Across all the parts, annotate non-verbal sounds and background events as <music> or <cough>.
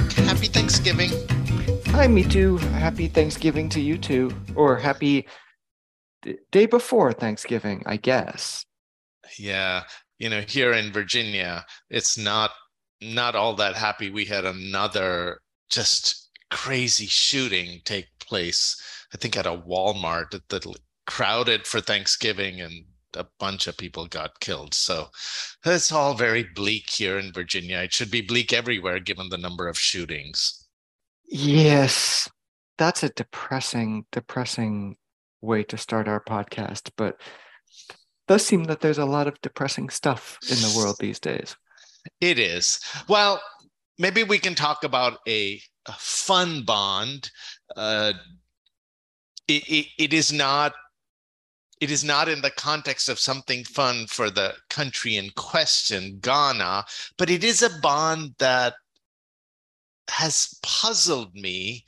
Mark. Happy Thanksgiving. Hi, Mitu. Happy Thanksgiving to you too. Or happy d- day before Thanksgiving, I guess. Yeah. You know, here in Virginia, it's not not all that happy. We had another just crazy shooting take place, I think at a Walmart that crowded for Thanksgiving and a bunch of people got killed. So it's all very bleak here in Virginia. It should be bleak everywhere given the number of shootings. Yes, that's a depressing, depressing way to start our podcast, but it does seem that there's a lot of depressing stuff in the world these days. It is. Well, maybe we can talk about a, a fun bond. Uh, it, it, it is not it is not in the context of something fun for the country in question, Ghana, but it is a bond that has puzzled me.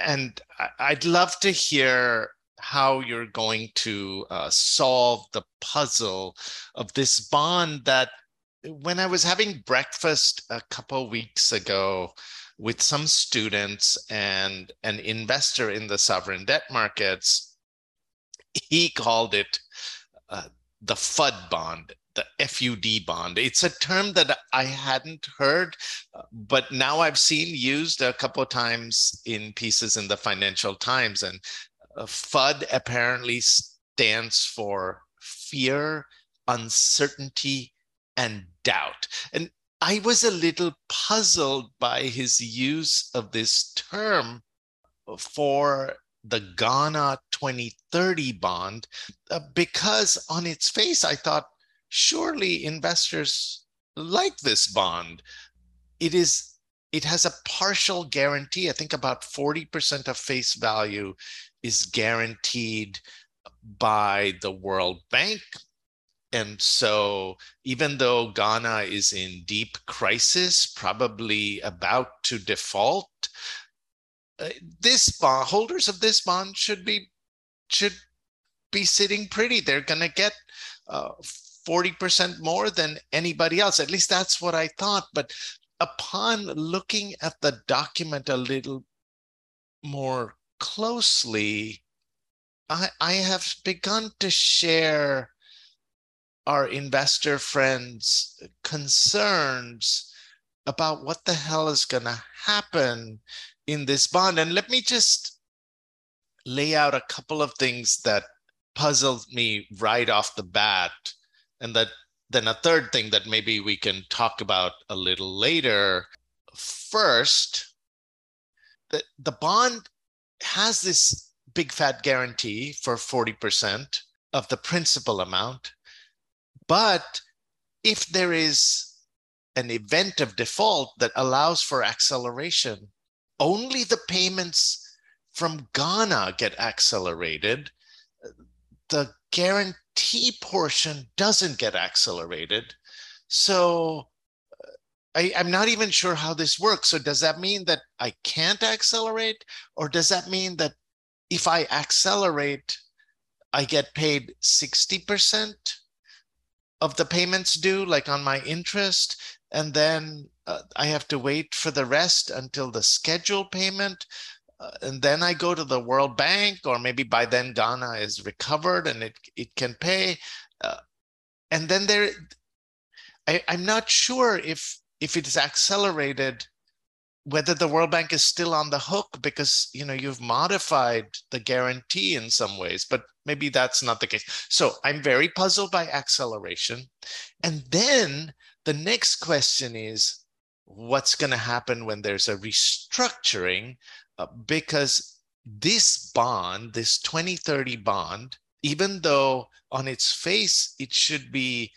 And I'd love to hear how you're going to uh, solve the puzzle of this bond that when I was having breakfast a couple weeks ago with some students and an investor in the sovereign debt markets, <laughs> he called it uh, the FUD bond, the FUD bond. It's a term that I hadn't heard, but now I've seen used a couple of times in pieces in the Financial Times. And uh, FUD apparently stands for fear, uncertainty, and doubt. And I was a little puzzled by his use of this term for the Ghana 2030 bond uh, because on its face, I thought surely investors like this bond. It is it has a partial guarantee. I think about 40% of face value is guaranteed by the World Bank. And so, even though Ghana is in deep crisis, probably about to default, uh, this bond holders of this bond should be should be sitting pretty. They're going to get uh, 40% more than anybody else. At least that's what I thought. But upon looking at the document a little more closely, I, I have begun to share our investor friends' concerns about what the hell is going to happen in this bond. And let me just lay out a couple of things that puzzled me right off the bat. And that then a third thing that maybe we can talk about a little later. First, the, the bond has this big fat guarantee for 40% of the principal amount. But if there is an event of default that allows for acceleration, only the payments from Ghana get accelerated. The guarantee portion doesn't get accelerated. So uh, I, am not even sure how this works. So does that mean that I can't accelerate? Or does that mean that if I accelerate, I get paid 60% of the payments due, like on my interest? And then uh, I have to wait for the rest until the scheduled payment. Uh, and then I go to the World Bank, or maybe by then Ghana is recovered and it, it can pay. Uh, and then there, I, I'm not sure if if it is accelerated, whether the World Bank is still on the hook because you know you've modified the guarantee in some ways, but maybe that's not the case. So I'm very puzzled by acceleration. And then the next question is what's going to happen when there's a restructuring? Uh, because this bond, this 2030 bond, even though on its face it should be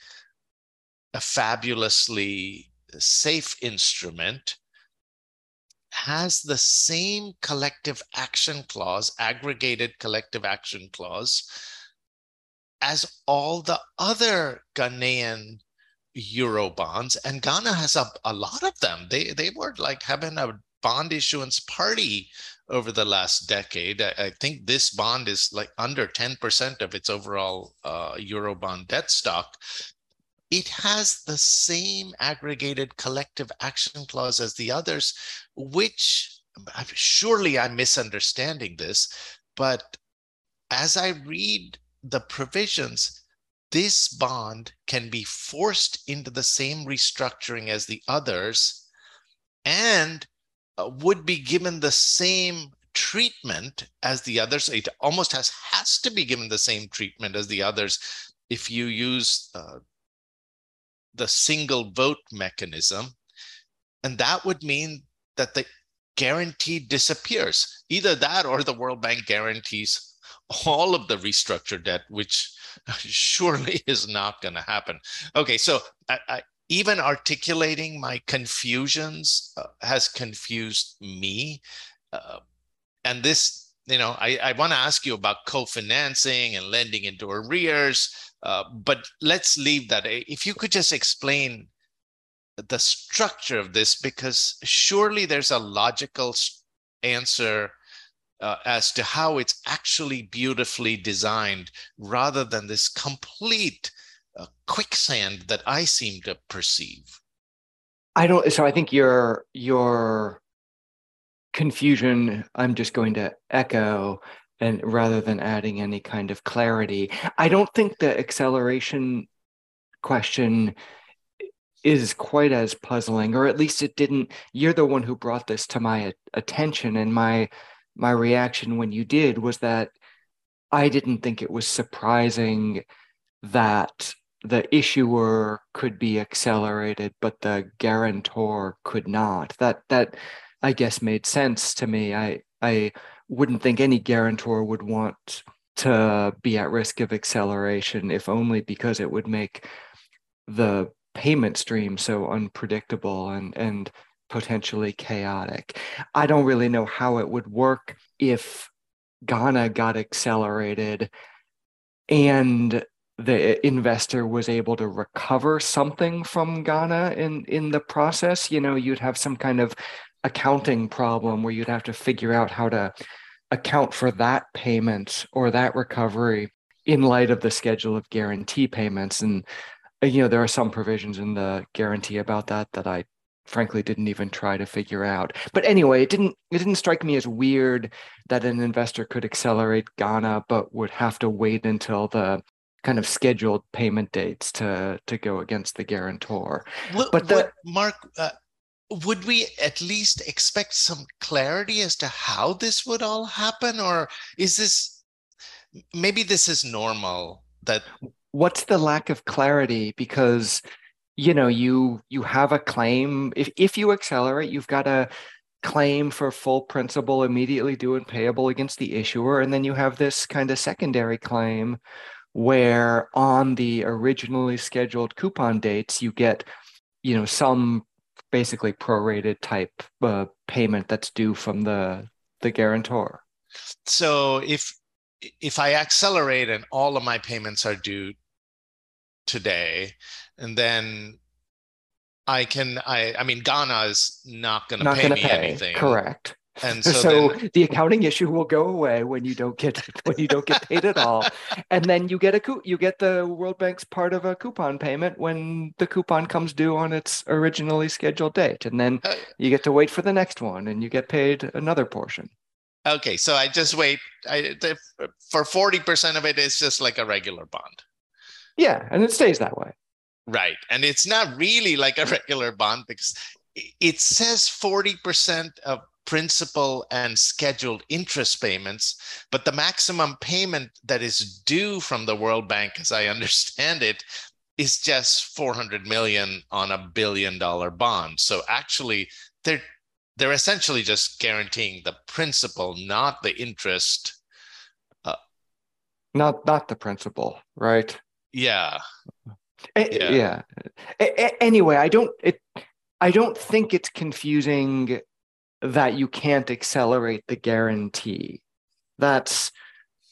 a fabulously safe instrument, has the same collective action clause, aggregated collective action clause, as all the other Ghanaian euro bonds and ghana has a, a lot of them. They they were like having a bond issuance party over the last decade. I, I think this bond is like under 10% of its overall uh, euro bond debt stock. It has the same aggregated collective action clause as the others, which surely I'm misunderstanding this, but as I read the provisions, this bond can be forced into the same restructuring as the others and uh, would be given the same treatment as the others. It almost has has to be given the same treatment as the others if you use uh, the single vote mechanism. And that would mean that the guarantee disappears. Either that or the World Bank guarantees all of the restructured debt, which <laughs> surely is not going to happen. Okay, so I, I, even articulating my confusions uh, has confused me. Uh, and this, you know, I, I want to ask you about co-financing and lending into arrears, uh, but let's leave that. If you could just explain the structure of this, because surely there's a logical answer uh, as to how it's actually beautifully designed rather than this complete uh, quicksand that I seem to perceive. I don't. So I think your your confusion. I'm just going to echo, and rather than adding any kind of clarity, I don't think the acceleration question is quite as puzzling, or at least it didn't. You're the one who brought this to my attention, and my my reaction when you did was that I didn't think it was surprising that the issuer could be accelerated, but the guarantor could not. That that I guess made sense to me. I I wouldn't think any guarantor would want to be at risk of acceleration, if only because it would make the payment stream so unpredictable and and potentially chaotic. I don't really know how it would work if Ghana got accelerated and the investor was able to recover something from Ghana in in the process. You know, you'd have some kind of accounting problem where you'd have to figure out how to account for that payment or that recovery in light of the schedule of guarantee payments and you know there are some provisions in the guarantee about that that I frankly didn't even try to figure out. But anyway, it didn't it didn't strike me as weird that an investor could accelerate Ghana but would have to wait until the kind of scheduled payment dates to to go against the guarantor. What, but the, what, Mark uh, would we at least expect some clarity as to how this would all happen or is this maybe this is normal that what's the lack of clarity because you know you you have a claim. If if you accelerate you've got a claim for full principal immediately due and payable against the issuer. And then you have this kind of secondary claim where on the originally scheduled coupon dates you get you know some basically prorated type uh, payment that's due from the the guarantor. So if if i accelerate and all of my payments are due today and then I can I I mean Ghana is not going to pay me pay. anything. Correct. And <laughs> so, so then, the accounting issue will go away when you don't get <laughs> when you don't get paid at all, and then you get a you get the World Bank's part of a coupon payment when the coupon comes due on its originally scheduled date, and then uh, you get to wait for the next one, and you get paid another portion. Okay, so I just wait. I for forty percent of it's just like a regular bond. Yeah, and it stays that way. Right. And it's not really like a <laughs> regular bond because it says 40% of principal and scheduled interest payments, but the maximum payment that is due from the World Bank, as I understand it, is just 400 million on a billion dollar bond. So actually, they're they're essentially just guaranteeing the principal, not the interest. Uh, not not the principal, right? Yeah. Yeah. yeah. A- anyway, I don't it I don't think it's confusing that you can't accelerate the guarantee. That's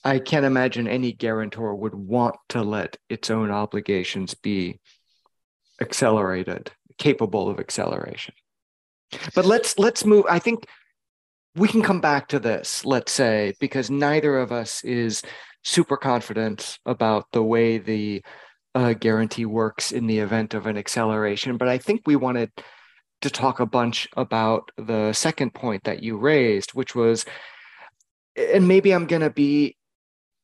I can't imagine any guarantor would want to let its own obligations be accelerated, capable of acceleration. But let's let's move. I think we can come back to this, let's say, because neither of us is super confident about the way the uh, guarantee works in the event of an acceleration. But I think we wanted to talk a bunch about the second point that you raised, which was, and maybe I'm going to be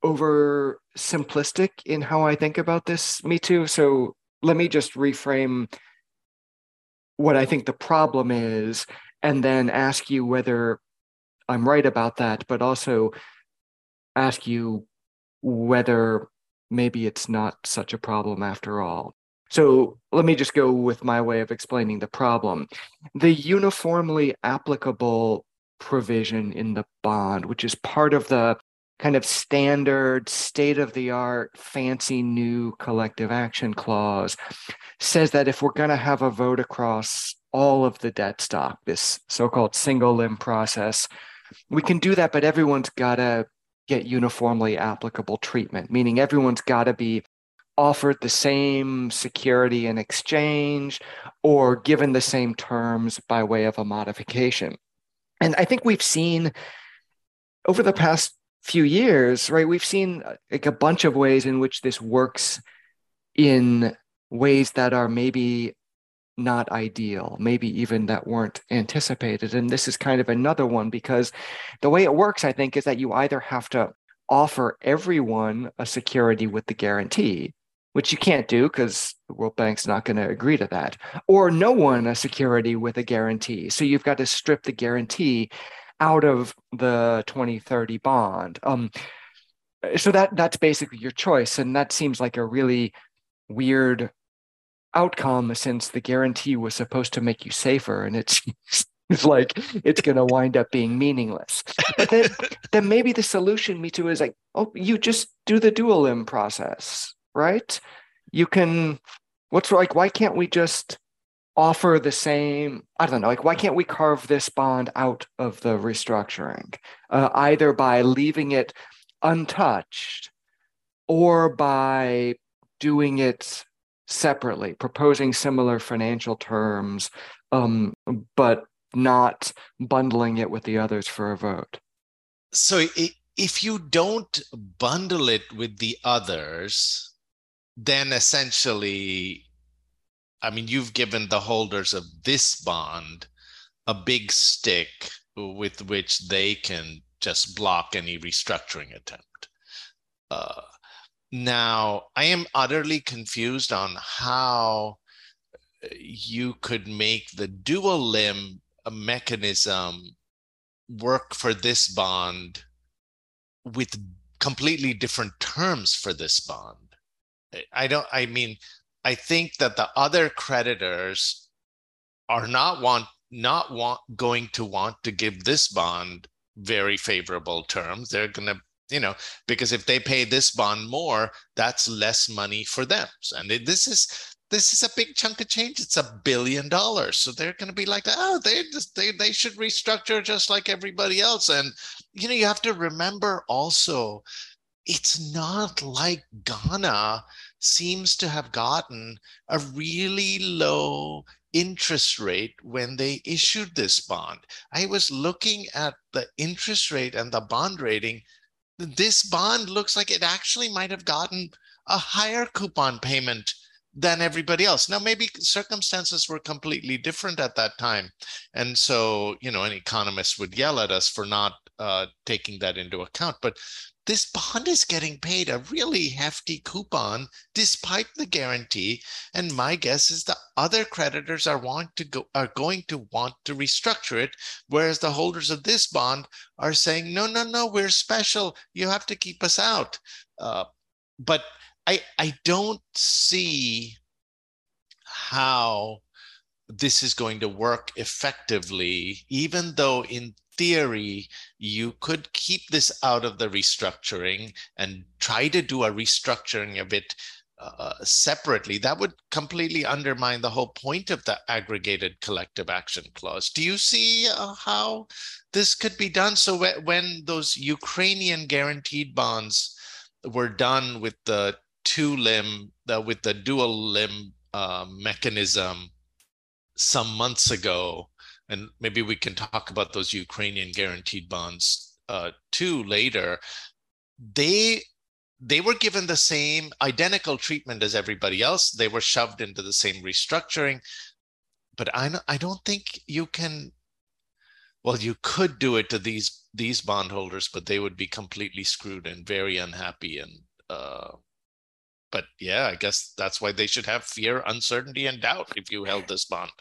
over simplistic in how I think about this, Mitu. So let me just reframe what I think the problem is and then ask you whether I'm right about that, but also ask you whether maybe it's not such a problem after all. So let me just go with my way of explaining the problem. The uniformly applicable provision in the bond, which is part of the kind of standard, state of the art, fancy new collective action clause, says that if we're going to have a vote across all of the debt stock, this so called single limb process, we can do that, but everyone's got to get uniformly applicable treatment, meaning everyone's got to be offered the same security in exchange or given the same terms by way of a modification. And I think we've seen over the past few years, right, we've seen like a bunch of ways in which this works in ways that are maybe not ideal, maybe even that weren't anticipated. And this is kind of another one because the way it works, I think, is that you either have to offer everyone a security with the guarantee, which you can't do because the World Bank's not going to agree to that, or no one a security with a guarantee. So you've got to strip the guarantee out of the 2030 bond. Um, so that that's basically your choice, and that seems like a really weird outcome since the guarantee was supposed to make you safer and it's <laughs> it's like it's going to wind up being meaningless. But then, <laughs> then maybe the solution Mitu is like oh you just do the dual limb process right? You can what's like why can't we just offer the same i don't know like why can't we carve this bond out of the restructuring uh, either by leaving it untouched or by doing it separately, proposing similar financial terms, um, but not bundling it with the others for a vote. So if you don't bundle it with the others, then essentially, I mean, you've given the holders of this bond a big stick with which they can just block any restructuring attempt. Uh, now, I am utterly confused on how uh, you could make the dual limb mechanism work for this bond with completely different terms for this bond. I don't, I mean, I think that the other creditors are not want not want going to want to give this bond very favorable terms. They're going to you know because if they pay this bond more that's less money for them. And this is this is a big chunk of change. It's a billion dollars. So they're going to be like oh they just they, they should restructure just like everybody else. And you know you have to remember also it's not like ghana seems to have gotten a really low interest rate when they issued this bond. I was looking at the interest rate and the bond rating this bond looks like it actually might have gotten a higher coupon payment than everybody else. Now, maybe circumstances were completely different at that time. And so, you know, an economist would yell at us for not uh, taking that into account. But this bond is getting paid a really hefty coupon despite the guarantee. And my guess is the other creditors are want to go are going to want to restructure it whereas the holders of this bond are saying no no no we're special. You have to keep us out. Uh, but i i don't see how this is going to work effectively even though in theory, you could keep this out of the restructuring and try to do a restructuring of it uh, separately. That would completely undermine the whole point of the aggregated collective action clause. Do you see uh, how this could be done? So when those Ukrainian guaranteed bonds were done with the two limb, uh, with the dual limb uh, mechanism some months ago, and maybe we can talk about those Ukrainian guaranteed bonds uh, too later. They they were given the same identical treatment as everybody else. They were shoved into the same restructuring. But I, I don't think you can. Well, you could do it to these these bondholders, but they would be completely screwed and very unhappy. And uh, but yeah, I guess that's why they should have fear, uncertainty, and doubt if you held this bond.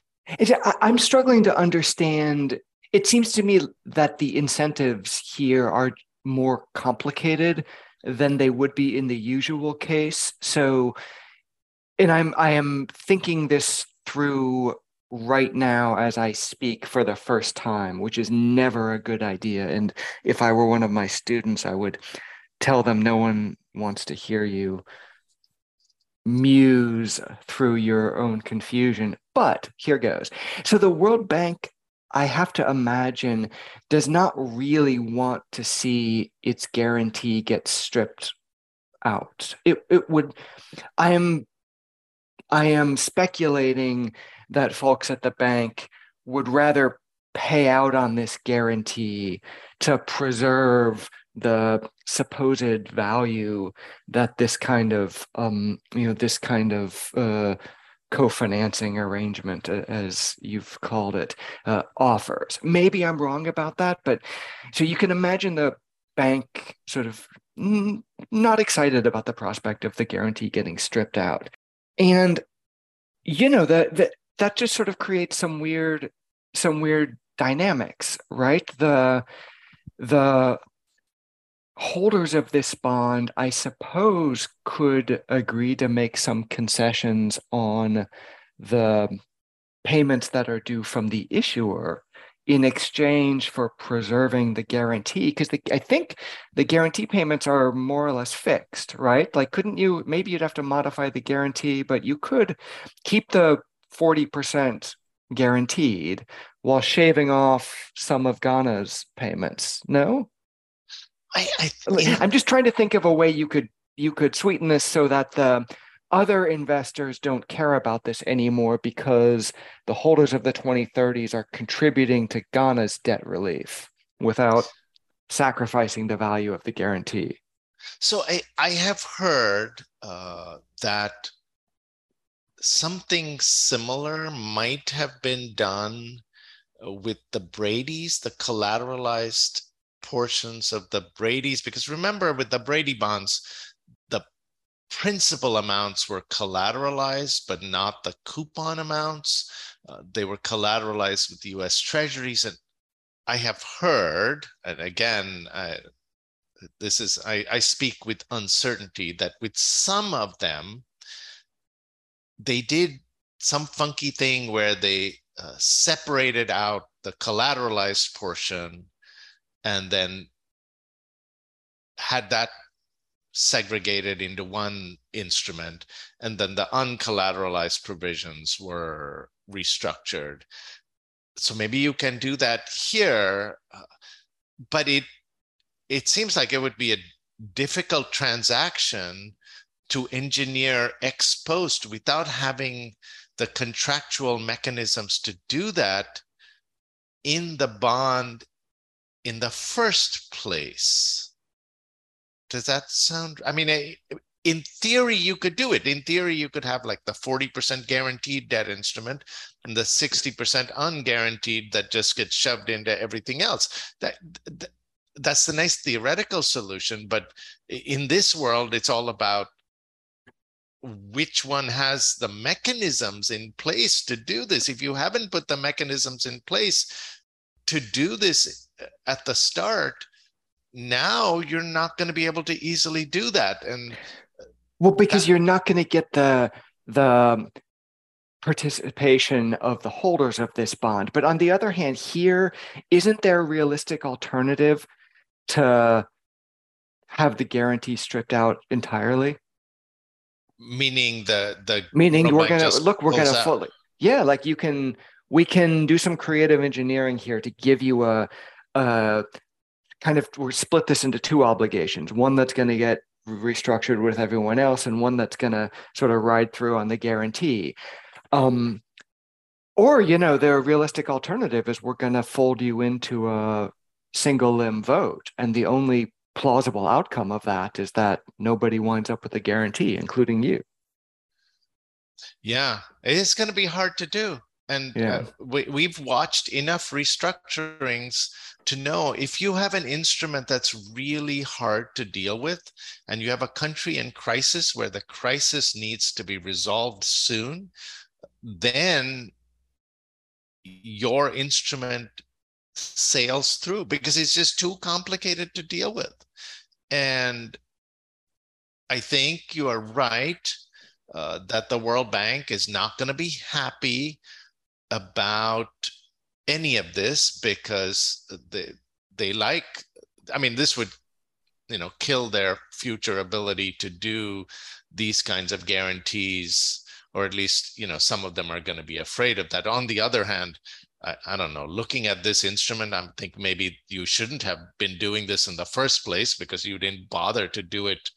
I'm struggling to understand. It seems to me that the incentives here are more complicated than they would be in the usual case. So, and I'm I am thinking this through right now as I speak for the first time, which is never a good idea. And if I were one of my students, I would tell them no one wants to hear you muse through your own confusion. But here goes. So the World Bank I have to imagine, does not really want to see its guarantee get stripped out. It it would I am I am speculating that folks at the bank would rather pay out on this guarantee to preserve the supposed value that this kind of um, you know this kind of uh, co-financing arrangement as you've called it uh, offers. Maybe i'm wrong about that but so you can imagine the bank sort of not excited about the prospect of the guarantee getting stripped out. And you know that that that just sort of creates some weird some weird dynamics right? The the holders of this bond, I suppose, could agree to make some concessions on the payments that are due from the issuer in exchange for preserving the guarantee because i think the guarantee payments are more or less fixed right? Like couldn't you maybe you'd have to modify the guarantee but you could keep the 40% guaranteed while shaving off some of ghana's payments no I, I yeah. I'm just trying to think of a way you could you could sweeten this so that the other investors don't care about this anymore because the holders of the 2030s are contributing to Ghana's debt relief without sacrificing the value of the guarantee. So I, I have heard uh, that something similar might have been done with the Brady's, the collateralized portions of the Brady's, because remember with the Brady bonds, the principal amounts were collateralized, but not the coupon amounts. Uh, they were collateralized with the US Treasuries. And I have heard, and again, I, this is, I, I speak with uncertainty, that with some of them, they did some funky thing where they uh, separated out the collateralized portion and then had that segregated into one instrument and then the uncollateralized provisions were restructured. So maybe you can do that here uh, but it it seems like it would be a difficult transaction to engineer ex post without having the contractual mechanisms to do that in the bond in the first place. Does that sound? I mean, eh, in theory, you could do it. In theory, you could have like the 40% guaranteed debt instrument and the 60% unguaranteed that just gets shoved into everything else. That, that that's the nice theoretical solution, but in this world, it's all about which one has the mechanisms in place to do this. If you haven't put the mechanisms in place to do this at the start now you're not going to be able to easily do that. And well because that, you're not going to get the the participation of the holders of this bond. But on the other hand here isn't there a realistic alternative to have the guarantee stripped out entirely? Meaning the the meaning we're gonna look we're gonna fully yeah like you can we can do some creative engineering here to give you a uh, kind of we split this into two obligations one that's going to get restructured with everyone else and one that's going to sort of ride through on the guarantee um, or you know the realistic alternative is we're going to fold you into a single limb vote and the only plausible outcome of that is that nobody winds up with a guarantee, including you. Yeah, it's going to be hard to do. And yeah. uh, we, we've watched enough restructurings to know if you have an instrument that's really hard to deal with and you have a country in crisis where the crisis needs to be resolved soon, then your instrument sails through because it's just too complicated to deal with. And I think you are right uh, that the World Bank is not going to be happy about any of this because they they like i mean this would you know kill their future ability to do these kinds of guarantees or at least you know some of them are going to be afraid of that. On the other hand I, I, don't know looking at this instrument i think maybe you shouldn't have been doing this in the first place because you didn't bother to do it,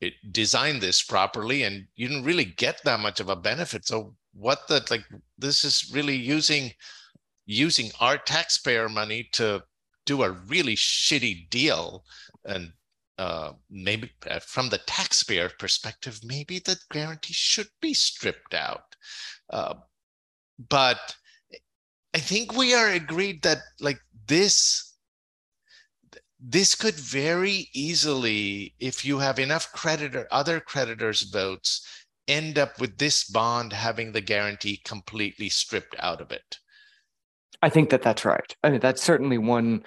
it design this properly and you didn't really get that much of a benefit. So what the like this is really using using our taxpayer money to do a really shitty deal and uh, maybe uh, from the taxpayer perspective maybe the guarantee should be stripped out uh, but i think we are agreed that like this this could very easily if you have enough creditor other creditors votes end up with this bond having the guarantee completely stripped out of it. I think that that's right. I mean, that's certainly one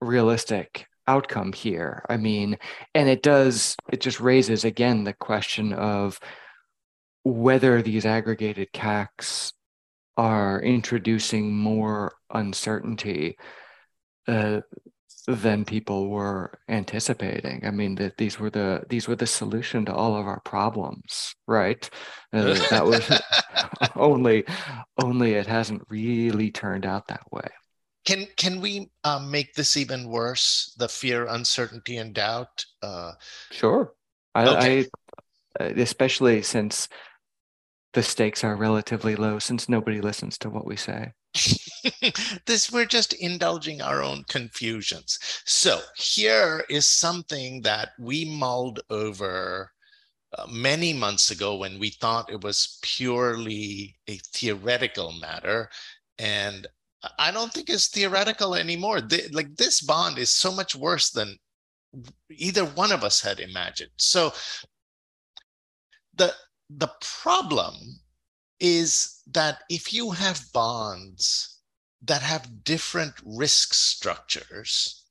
realistic outcome here. I mean, and it does, it just raises again the question of whether these aggregated CACs are introducing more uncertainty uh, than people were anticipating. I mean, that these were the these were the solution to all of our problems, right? Uh, that was <laughs> <laughs> only only it hasn't really turned out that way. Can can we um, make this even worse? The fear, uncertainty, and doubt. Uh, sure. I, okay. I uh, especially since the stakes are relatively low, since nobody listens to what we say. <laughs> <laughs> this we're just indulging our own confusions. So here is something that we mulled over uh, many months ago when we thought it was purely a theoretical matter and I don't think it's theoretical anymore. Like this bond is so much worse than either one of us had imagined. So the the problem is that if you have bonds that have different risk structures,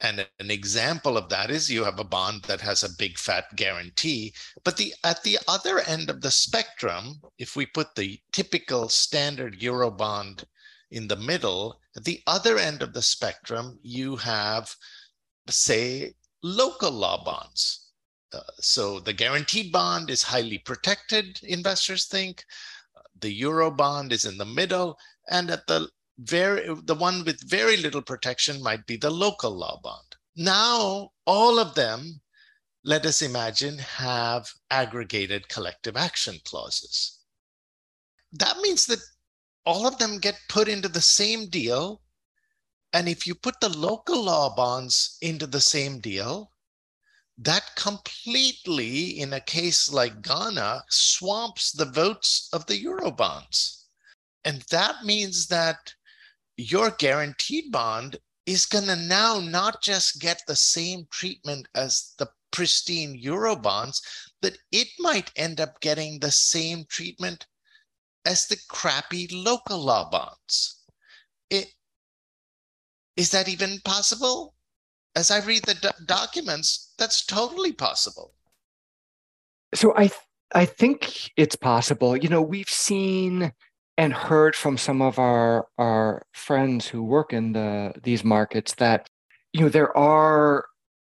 and an example of that is you have a bond that has a big fat guarantee, but the at the other end of the spectrum, if we put the typical standard euro bond in the middle, at the other end of the spectrum, you have, say, local law bonds uh, so the guaranteed bond is highly protected, investors think. The euro bond is in the middle, and at the very the one with very little protection might be the local law bond. Now, all of them, let us imagine, have aggregated collective action clauses. That means that all of them get put into the same deal. And if you put the local law bonds into the same deal, that completely, in a case like Ghana, swamps the votes of the Eurobonds. And that means that your guaranteed bond is going to now not just get the same treatment as the pristine Eurobonds, but it might end up getting the same treatment as the crappy local law bonds. It, is that even possible? as I read the do- documents, that's totally possible. So I th- I think it's possible. You know, we've seen and heard from some of our our friends who work in the these markets that you know there are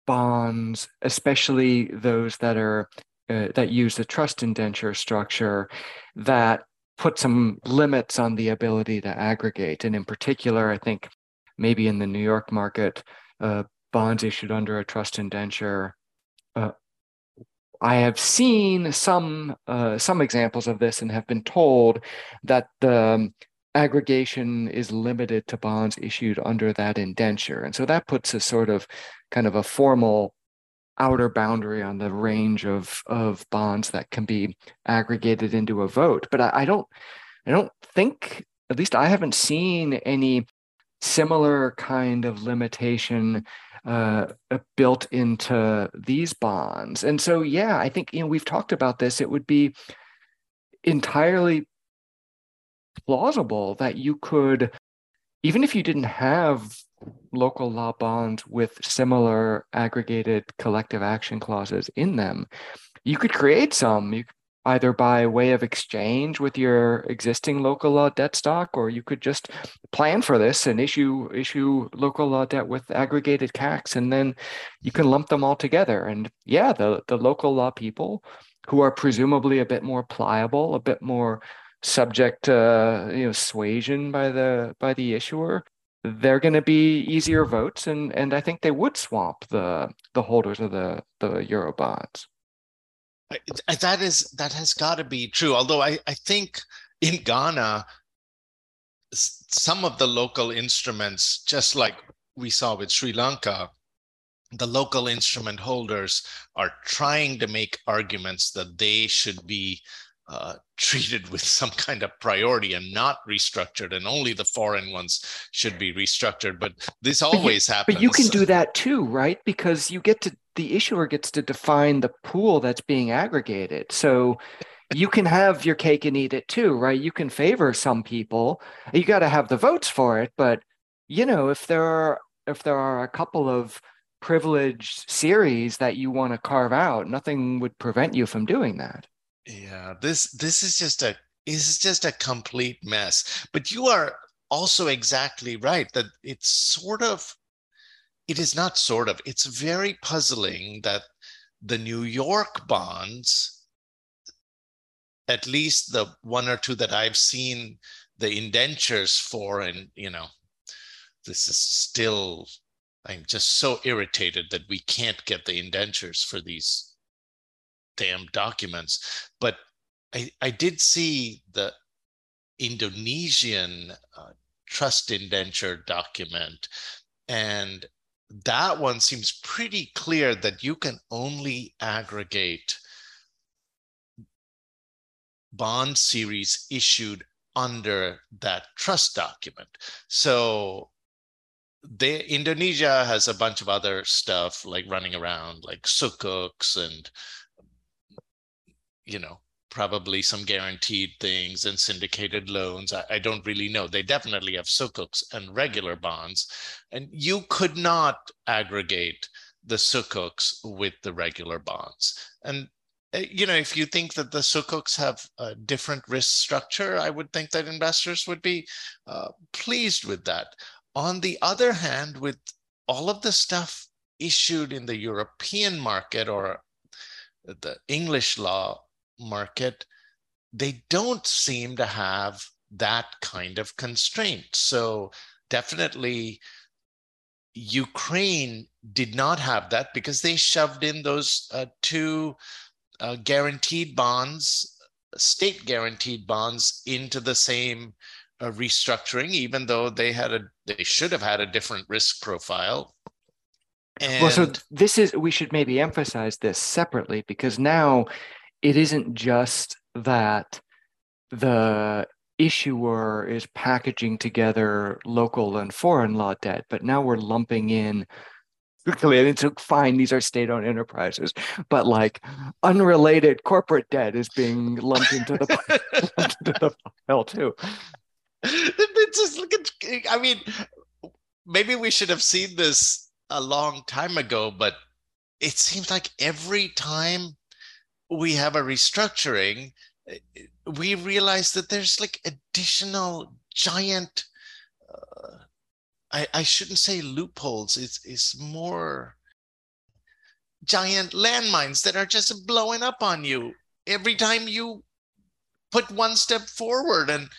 bonds, especially those that are uh, that use the trust indenture structure, that put some limits on the ability to aggregate. And in particular, I think maybe in the New York market, uh, bonds issued under a trust indenture. Uh, I have seen some uh, some examples of this and have been told that the aggregation is limited to bonds issued under that indenture. And so that puts a sort of kind of a formal outer boundary on the range of, of bonds that can be aggregated into a vote. But I, I don't I don't think, at least I haven't seen any similar kind of limitation uh, built into these bonds. And so, yeah, I think, you know, we've talked about this. It would be entirely plausible that you could, even if you didn't have local law bonds with similar aggregated collective action clauses in them, you could create some. You either by way of exchange with your existing local law debt stock, or you could just plan for this and issue issue local law debt with aggregated CACs, and then you can lump them all together. And yeah, the the local law people who are presumably a bit more pliable, a bit more subject to you know suasion by the by the issuer they're going to be easier votes and and i think they would swamp the the holders of the the euro bonds that is that has got to be true. Although I, I think in Ghana, some of the local instruments, just like we saw with Sri Lanka, the local instrument holders are trying to make arguments that they should be uh, treated with some kind of priority and not restructured, and only the foreign ones should be restructured. But this always but you, happens. But you can do that too, right? Because you get to the issuer gets to define the pool that's being aggregated. So you can have your cake and eat it too, right? You can favor some people. You got to have the votes for it, but you know, if there are if there are a couple of privileged series that you want to carve out, nothing would prevent you from doing that. Yeah, this this is just a is just a complete mess. But you are also exactly right that it's sort of it is not sort of it's very puzzling that the New York bonds at least the one or two that I've seen the indentures for and you know this is still I'm just so irritated that we can't get the indentures for these damn documents. But I, I did see the Indonesian uh, trust indenture document, and that one seems pretty clear that you can only aggregate bond series issued under that trust document. So they Indonesia has a bunch of other stuff like running around like sukuks and you know, probably some guaranteed things and syndicated loans. I, I, don't really know. They definitely have sukuks and regular bonds. And you could not aggregate the sukuks with the regular bonds. And eh, you know, if you think that the sukuks have a different risk structure, I would think that investors would be uh, pleased with that. On the other hand, with all of the stuff issued in the European market or the English law market, they don't seem to have that kind of constraint. So definitely Ukraine did not have that because they shoved in those uh, two uh, guaranteed bonds, state guaranteed bonds into the same uh, restructuring, even though they had a they should have had a different risk profile. And well, so this is we should maybe emphasize this separately because now it isn't just that the issuer is packaging together local and foreign law debt, but now we're lumping in and it's fine, these are state-owned enterprises, but like unrelated corporate debt is being lumped into the, <laughs> into the pile too. It's just look at I mean, maybe we should have seen this a long time ago, but it seems like every time we have a restructuring, eh, we realize that there's like additional giant, uh, I, I shouldn't say loopholes, it's, it's more giant landmines that are just blowing up on you every time you put one step forward. And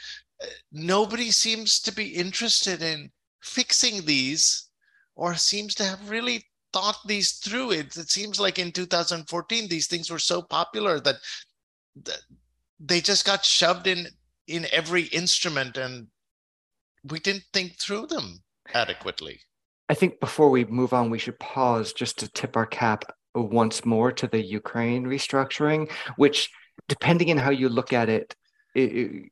eh, nobody seems to be interested in fixing these or seems to have really thought these through. It, it seems like in 2014, these things were so popular that, that they just got shoved in in every instrument and we didn't think through them adequately. I think before we move on, we should pause just to tip our cap once more to the Ukraine restructuring, which, depending on how you look at it, it,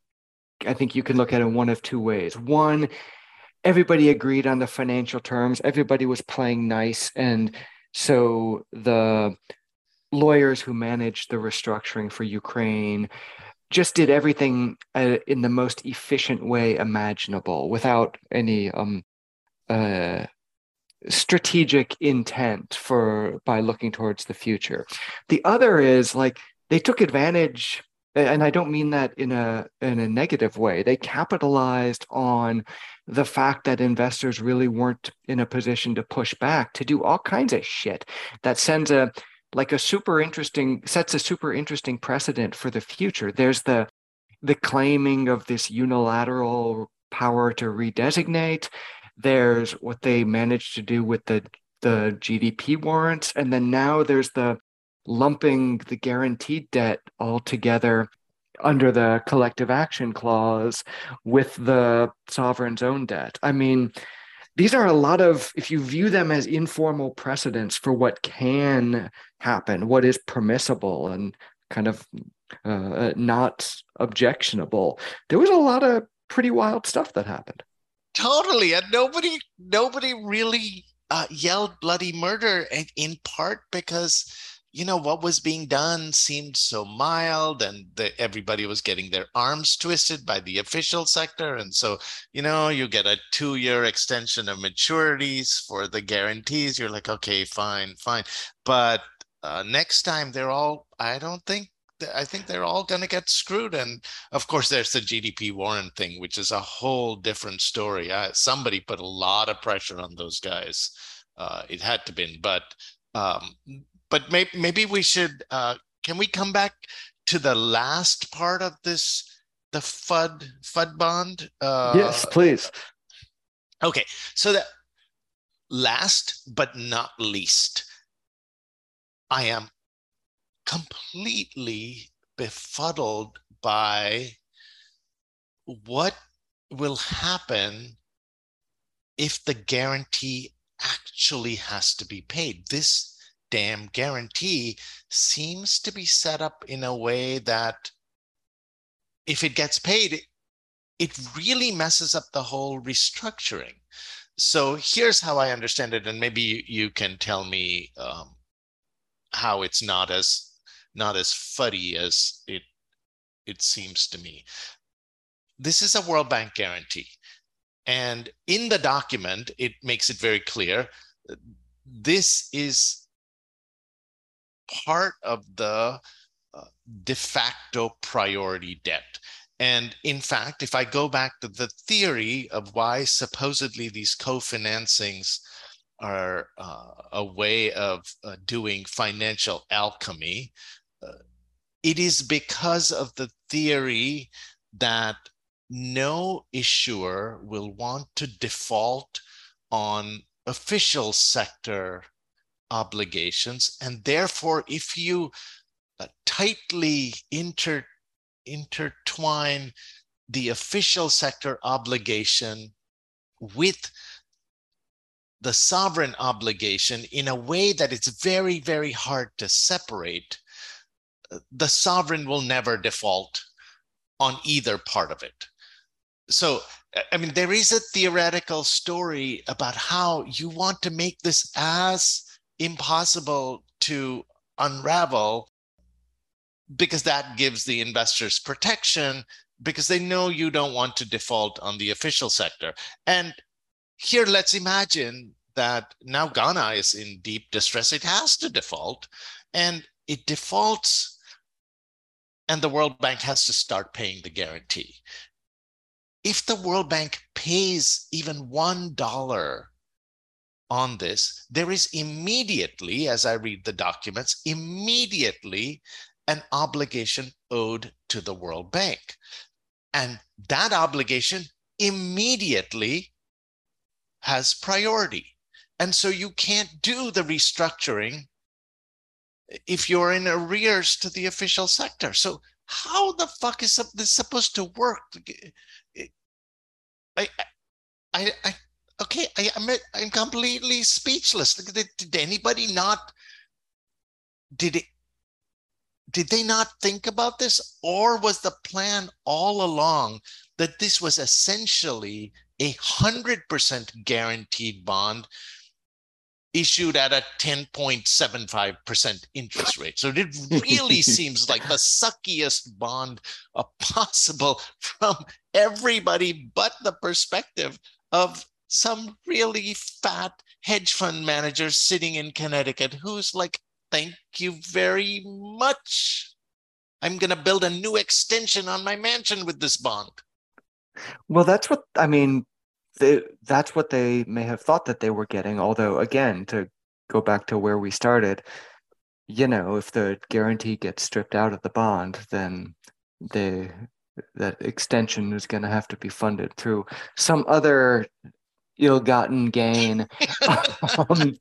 I think you can look at it one of two ways. One, everybody agreed on the financial terms, everybody was playing nice. And so the lawyers who managed the restructuring for Ukraine just did everything uh, in the most efficient way imaginable without any um, uh, strategic intent for by looking towards the future. The other is like they took advantage and I don't mean that in a in a negative way. They capitalized on the fact that investors really weren't in a position to push back to do all kinds of shit that sends a like a super interesting sets a super interesting precedent for the future. There's the the claiming of this unilateral power to redesignate there's what they managed to do with the the GDP warrants, and then now there's the lumping the guaranteed debt all together under the collective action clause with the sovereign's own debt. I mean, these are a lot of, if you view them as informal precedents for what can happen, what is permissible and kind of uh, not objectionable, there was a lot of pretty wild stuff that happened totally and nobody nobody really uh, yelled bloody murder in part because you know what was being done seemed so mild and the, everybody was getting their arms twisted by the official sector and so you know you get a two year extension of maturities for the guarantees you're like okay fine fine but uh, next time they're all i don't think I think they're all going to get screwed. And of course, there's the GDP warrant thing, which is a whole different story. Somebody put a lot of pressure on those guys. Uh, it had to be, but um, but maybe maybe we should. Uh, can we come back to the last part of this, the FUD FUD bond? Uh, yes, please. Okay, so that last but not least, I am completely befuddled by what will happen if the guarantee actually has to be paid. This damn guarantee seems to be set up in a way that if it gets paid, it really messes up the whole restructuring. So here's how I understand it, and maybe you, can tell me um, how it's not as not as fuddy as it it seems to me. This is a World Bank guarantee. And in the document, it makes it very clear this is part of the uh, de facto priority debt. And in fact, if I go back to the theory of why supposedly these co-financings are uh, a way of uh, doing financial alchemy, it is because of the theory that no issuer will want to default on official sector obligations. And therefore, if you uh, tightly inter, intertwine the official sector obligation with the sovereign obligation in a way that it's very, very hard to separate, the sovereign will never default on either part of it. So, I mean, there is a theoretical story about how you want to make this as impossible to unravel because that gives the investors protection because they know you don't want to default on the official sector. And here, let's imagine that now Ghana is in deep distress. It has to default, and it defaults and the World Bank has to start paying the guarantee. If the World Bank pays even $1 on this, there is immediately, as I read the documents, immediately an obligation owed to the World Bank. And that obligation immediately has priority. And so you can't do the restructuring if you're in arrears to the official sector. So how the fuck is this supposed to work? I, I, I okay, I, I'm I'm completely speechless. Did, did anybody not? Did it? Did they not think about this, or was the plan all along that this was essentially a hundred percent guaranteed bond issued at a 10.75% interest rate. So it really <laughs> seems like the suckiest bond possible from everybody but the perspective of some really fat hedge fund manager sitting in Connecticut who's like, thank you very much. I'm going to build a new extension on my mansion with this bond. Well, that's what I mean they, that's what they may have thought that they were getting. Although, again, to go back to where we started, you know, if the guarantee gets stripped out of the bond, then the that extension is going to have to be funded through some other ill-gotten gain. <laughs> um,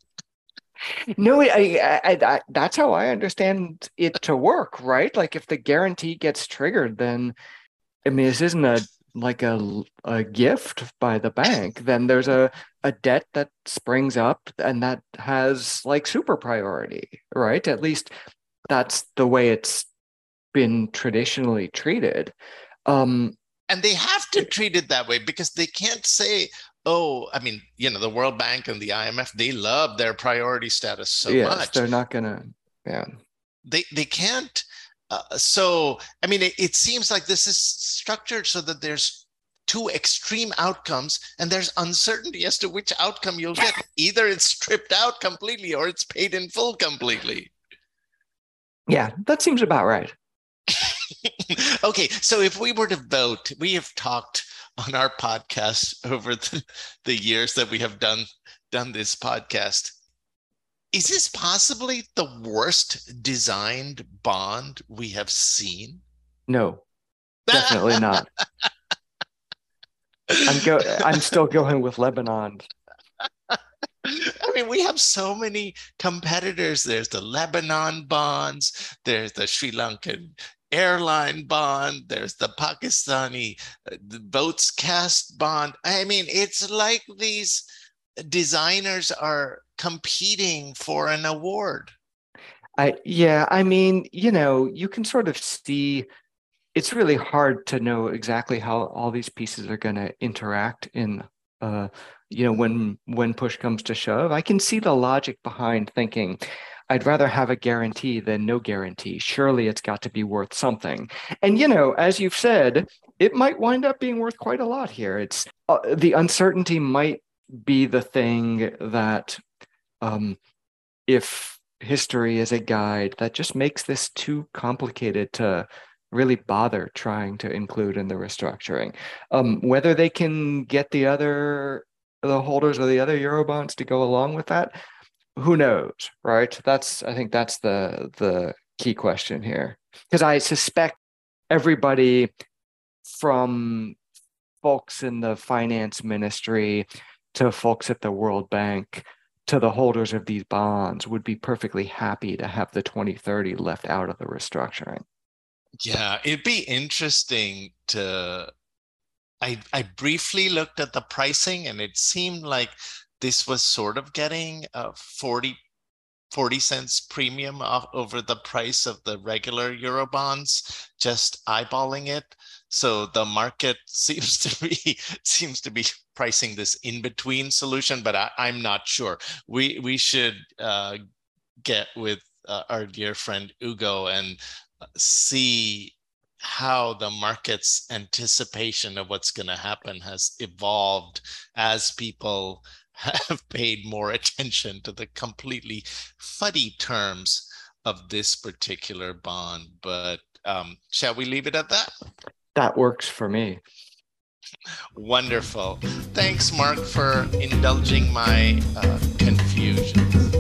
no, I, I, I, that's how I understand it to work, right? Like if the guarantee gets triggered, then I mean, this isn't a like a, a gift by the bank, then there's a, a debt that springs up and that has like super priority, right? At least that's the way it's been traditionally treated. Um, and they have to treat it that way because they can't say, oh, I mean, you know, the World Bank and the IMF, they love their priority status so yes, much. They're not gonna, yeah. They they can't uh, so, I mean, it, it seems like this is structured so that there's two extreme outcomes and there's uncertainty as to which outcome you'll get. <laughs> Either it's stripped out completely or it's paid in full completely. Yeah, that seems about right. <laughs> okay, so if we were to vote, we have talked on our podcast over the, the years that we have done done this podcast is this possibly the worst designed Bond we have seen? No, definitely not. I'm go. I'm still going with Lebanon. <laughs> I mean, we have so many competitors. There's the Lebanon bonds. There's the Sri Lankan airline bond. There's the Pakistani uh, the boats cast bond. I mean, it's like these designers are competing for an award. I yeah, I mean, you know, you can sort of see it's really hard to know exactly how all these pieces are going to interact in uh you know when when push comes to shove. I can see the logic behind thinking I'd rather have a guarantee than no guarantee. Surely it's got to be worth something. And you know, as you've said, it might wind up being worth quite a lot here. It's uh, the uncertainty might be the thing that um, if history is a guide that just makes this too complicated to really bother trying to include in the restructuring. Um, whether they can get the other the holders of the other eurobonds to go along with that, who knows, right? That's I think that's the the key question here because I suspect everybody from folks in the finance ministry to folks at the World Bank to the holders of these bonds would be perfectly happy to have the 2030 left out of the restructuring. Yeah, it'd be interesting to I I briefly looked at the pricing and it seemed like this was sort of getting a 40 40 cents premium over the price of the regular euro bonds just eyeballing it so the market <laughs> seems to be seems to be pricing this in between solution, but I, am not sure. We we should uh, get with uh, our dear friend Ugo and uh, see how the market's anticipation of what's going to happen has evolved as people have <laughs> paid more attention to the completely fuddy terms of this particular bond. But um, shall we leave it at that? that works for me. Wonderful. Thanks, Mark, for indulging my uh, confusion.